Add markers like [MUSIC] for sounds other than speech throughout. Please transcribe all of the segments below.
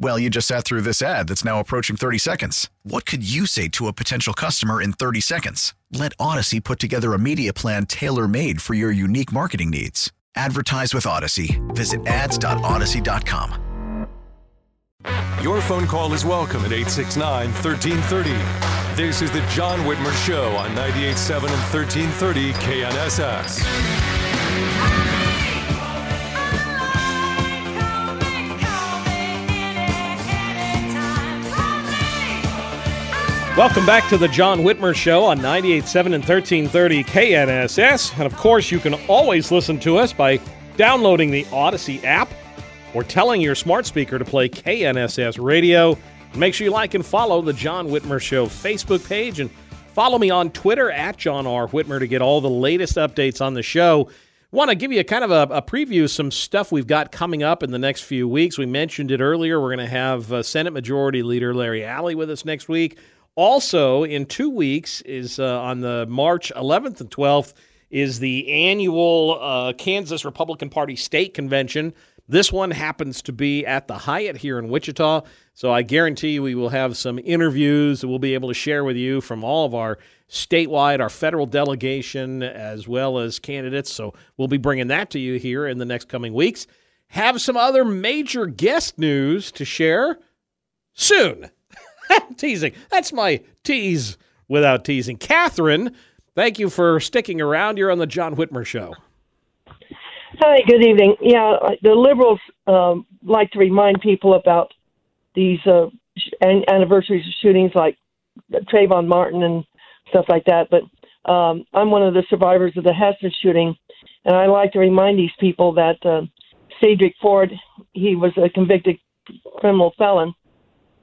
Well, you just sat through this ad that's now approaching 30 seconds. What could you say to a potential customer in 30 seconds? Let Audacy put together a media plan tailor made for your unique marketing needs. Advertise with Audacy. Visit ads.audacy.com. Your phone call is welcome at 869 1330. This is the John Whitmer Show on 98.7 and 1330 KNSS. Welcome back to the John Whitmer Show on 98.7 and 1330 KNSS. And of course, you can always listen to us by downloading the Audacy app or telling your smart speaker to play KNSS radio. Make sure you like and follow the John Whitmer Show Facebook page and follow me on Twitter at John R. Whitmer to get all the latest updates on the show. Want to give you a kind of a, a preview of some stuff we've got coming up in the next few weeks. We mentioned it earlier. We're going to have uh, Senate Majority Leader Larry Alley with us next week. Also, in two weeks is uh, on the March 11th and 12th is the annual uh, Kansas Republican Party state convention. This one happens to be at the Hyatt here in Wichita. So I guarantee you we will have some interviews that we'll be able to share with you from all of our statewide, our federal delegation, as well as candidates. So we'll be bringing that to you here in the next coming weeks. Have some other major guest news to share soon. [LAUGHS] teasing. That's my tease without teasing. Catherine, thank you for sticking around. You're on the John Whitmer Show. Hi, good evening. Yeah, the liberals um, like to remind people about these uh, an- anniversaries of shootings like Trayvon Martin and stuff like that. But um, I'm one of the survivors of the Hesston shooting, and I like to remind these people that uh, Cedric Ford, he was a convicted criminal felon,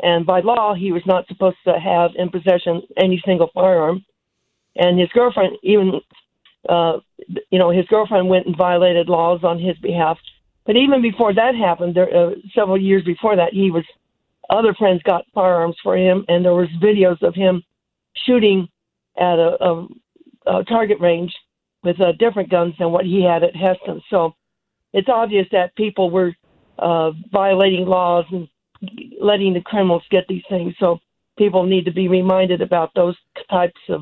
and by law he was not supposed to have in possession any single firearm. And his girlfriend even uh you know his girlfriend went and violated laws on his behalf. But even before that happened there uh, several years before that he was other friends got firearms for him and there was videos of him shooting at a, a, a target range with uh, different guns than what he had at Hesston. So it's obvious that people were uh violating laws and letting the criminals get these things. So people need to be reminded about those types of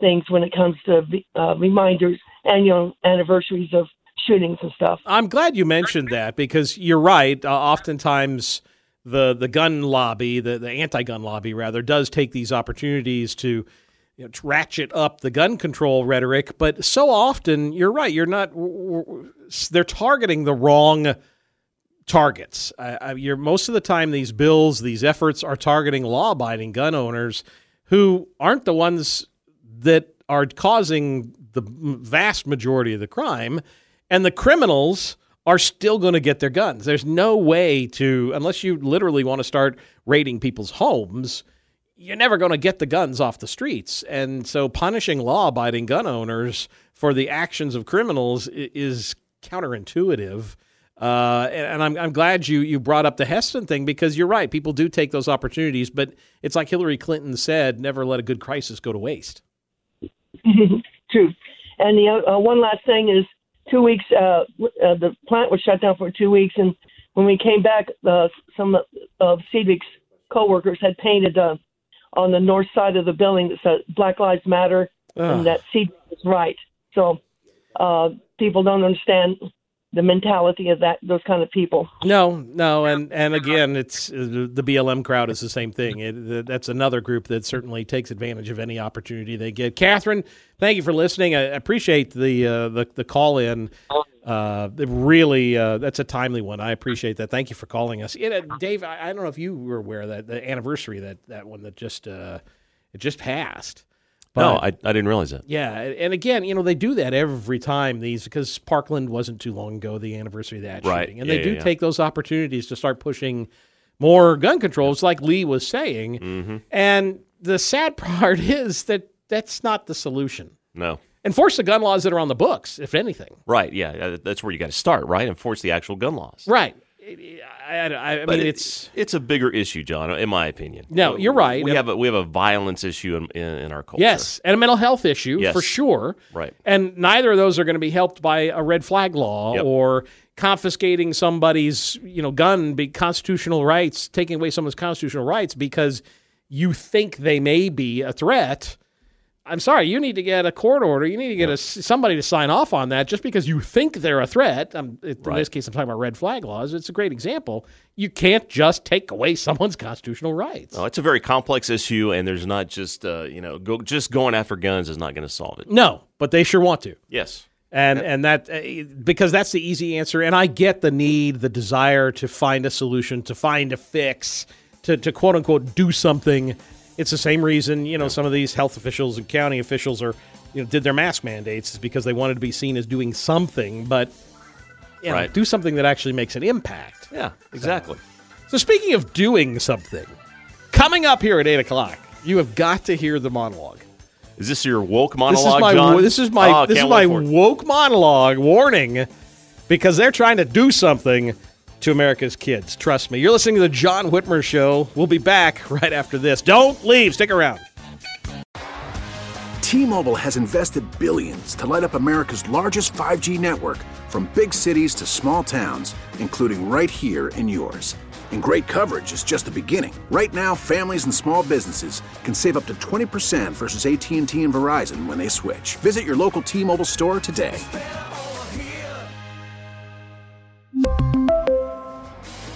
things when it comes to uh, reminders, annual anniversaries of shootings and stuff. I'm glad you mentioned that because you're right. Uh, oftentimes, the the gun lobby, the the anti-gun lobby rather, does take these opportunities to. You know, ratchet up the gun control rhetoric, but so often you're right. You're not. They're targeting the wrong targets. Uh, you're most of the time these bills, these efforts are targeting law-abiding gun owners who aren't the ones that are causing the vast majority of the crime, and the criminals are still going to get their guns. There's no way to, unless you literally want to start raiding people's homes, you're never going to get the guns off the streets. And so punishing law abiding gun owners for the actions of criminals is counterintuitive. Uh, and, and I'm, I'm glad you, you brought up the Hesston thing because you're right. People do take those opportunities, but it's like Hillary Clinton said never let a good crisis go to waste. [LAUGHS] True. And the uh, one last thing is two weeks, uh, uh, the plant was shut down for two weeks. And when we came back, uh, some of Cedric's coworkers had painted uh, on the north side of the building that said Black Lives Matter and that Cedric was right. So uh, people don't understand the mentality of that those kind of people. No, no, and and again, it's uh, the BLM crowd is the same thing. It, that's another group that certainly takes advantage of any opportunity they get. Catherine, thank you for listening. I appreciate the uh, the, the call in. Uh, really, uh, that's a timely one. I appreciate that. Thank you for calling us, it, uh, Dave. I, I, don't know if you were aware that the anniversary that that one that just uh, it just passed. But, no, I, I didn't realize that. Yeah, and again, you know, they do that every time these because Parkland wasn't too long ago the anniversary of that right. shooting, and yeah, they do yeah, take those opportunities to start pushing more gun controls, like Lee was saying. Mm-hmm. And the sad [LAUGHS] part is that that's not the solution. No. Enforce the gun laws that are on the books, if anything. Right. Yeah, that's where you got to start. Right. Enforce the actual gun laws. Right. I, I, I mean, it, it's it's a bigger issue, John. In my opinion. No, you're right. We have a we have a violence issue in, in, in our culture. Yes, and a mental health issue yes. for sure. Right. And neither of those are going to be helped by a red flag law yep. or confiscating somebody's you know gun, be constitutional rights, taking away someone's constitutional rights because you think they may be a threat. I'm sorry, you need to get a court order. You need to get a, somebody to sign off on that just because you think they're a threat. Um, in right. this case, I'm talking about red flag laws. It's a great example. You can't just take away [LAUGHS] someone's constitutional rights. No, it's a very complex issue, and there's not just uh, you know go, just going after guns is not going to solve it. No, but they sure want to. Yes. And and that uh, because that's the easy answer. And I get the need, the desire to find a solution, to find a fix, to to quote unquote do something it's the same reason you know some of these health officials and county officials are you know did their mask mandates is because they wanted to be seen as doing something but you know, right. do something that actually makes an impact. Yeah exactly. So, so speaking of doing something coming up here at 8 o'clock you have got to hear the monologue. Is this your woke monologue this is my, John? This is my, oh, this is my woke monologue warning because they're trying to do something to America's kids. Trust me. You're listening to the John Whitmer Show. We'll be back [LAUGHS] right after this. Don't leave. Stick around. T-Mobile has invested billions to light up America's largest 5G network from big cities to small towns, including right here in yours. And great coverage is just the beginning. Right now, families and small businesses can save up to 20% versus AT&T and Verizon when they switch. Visit your local T-Mobile store today.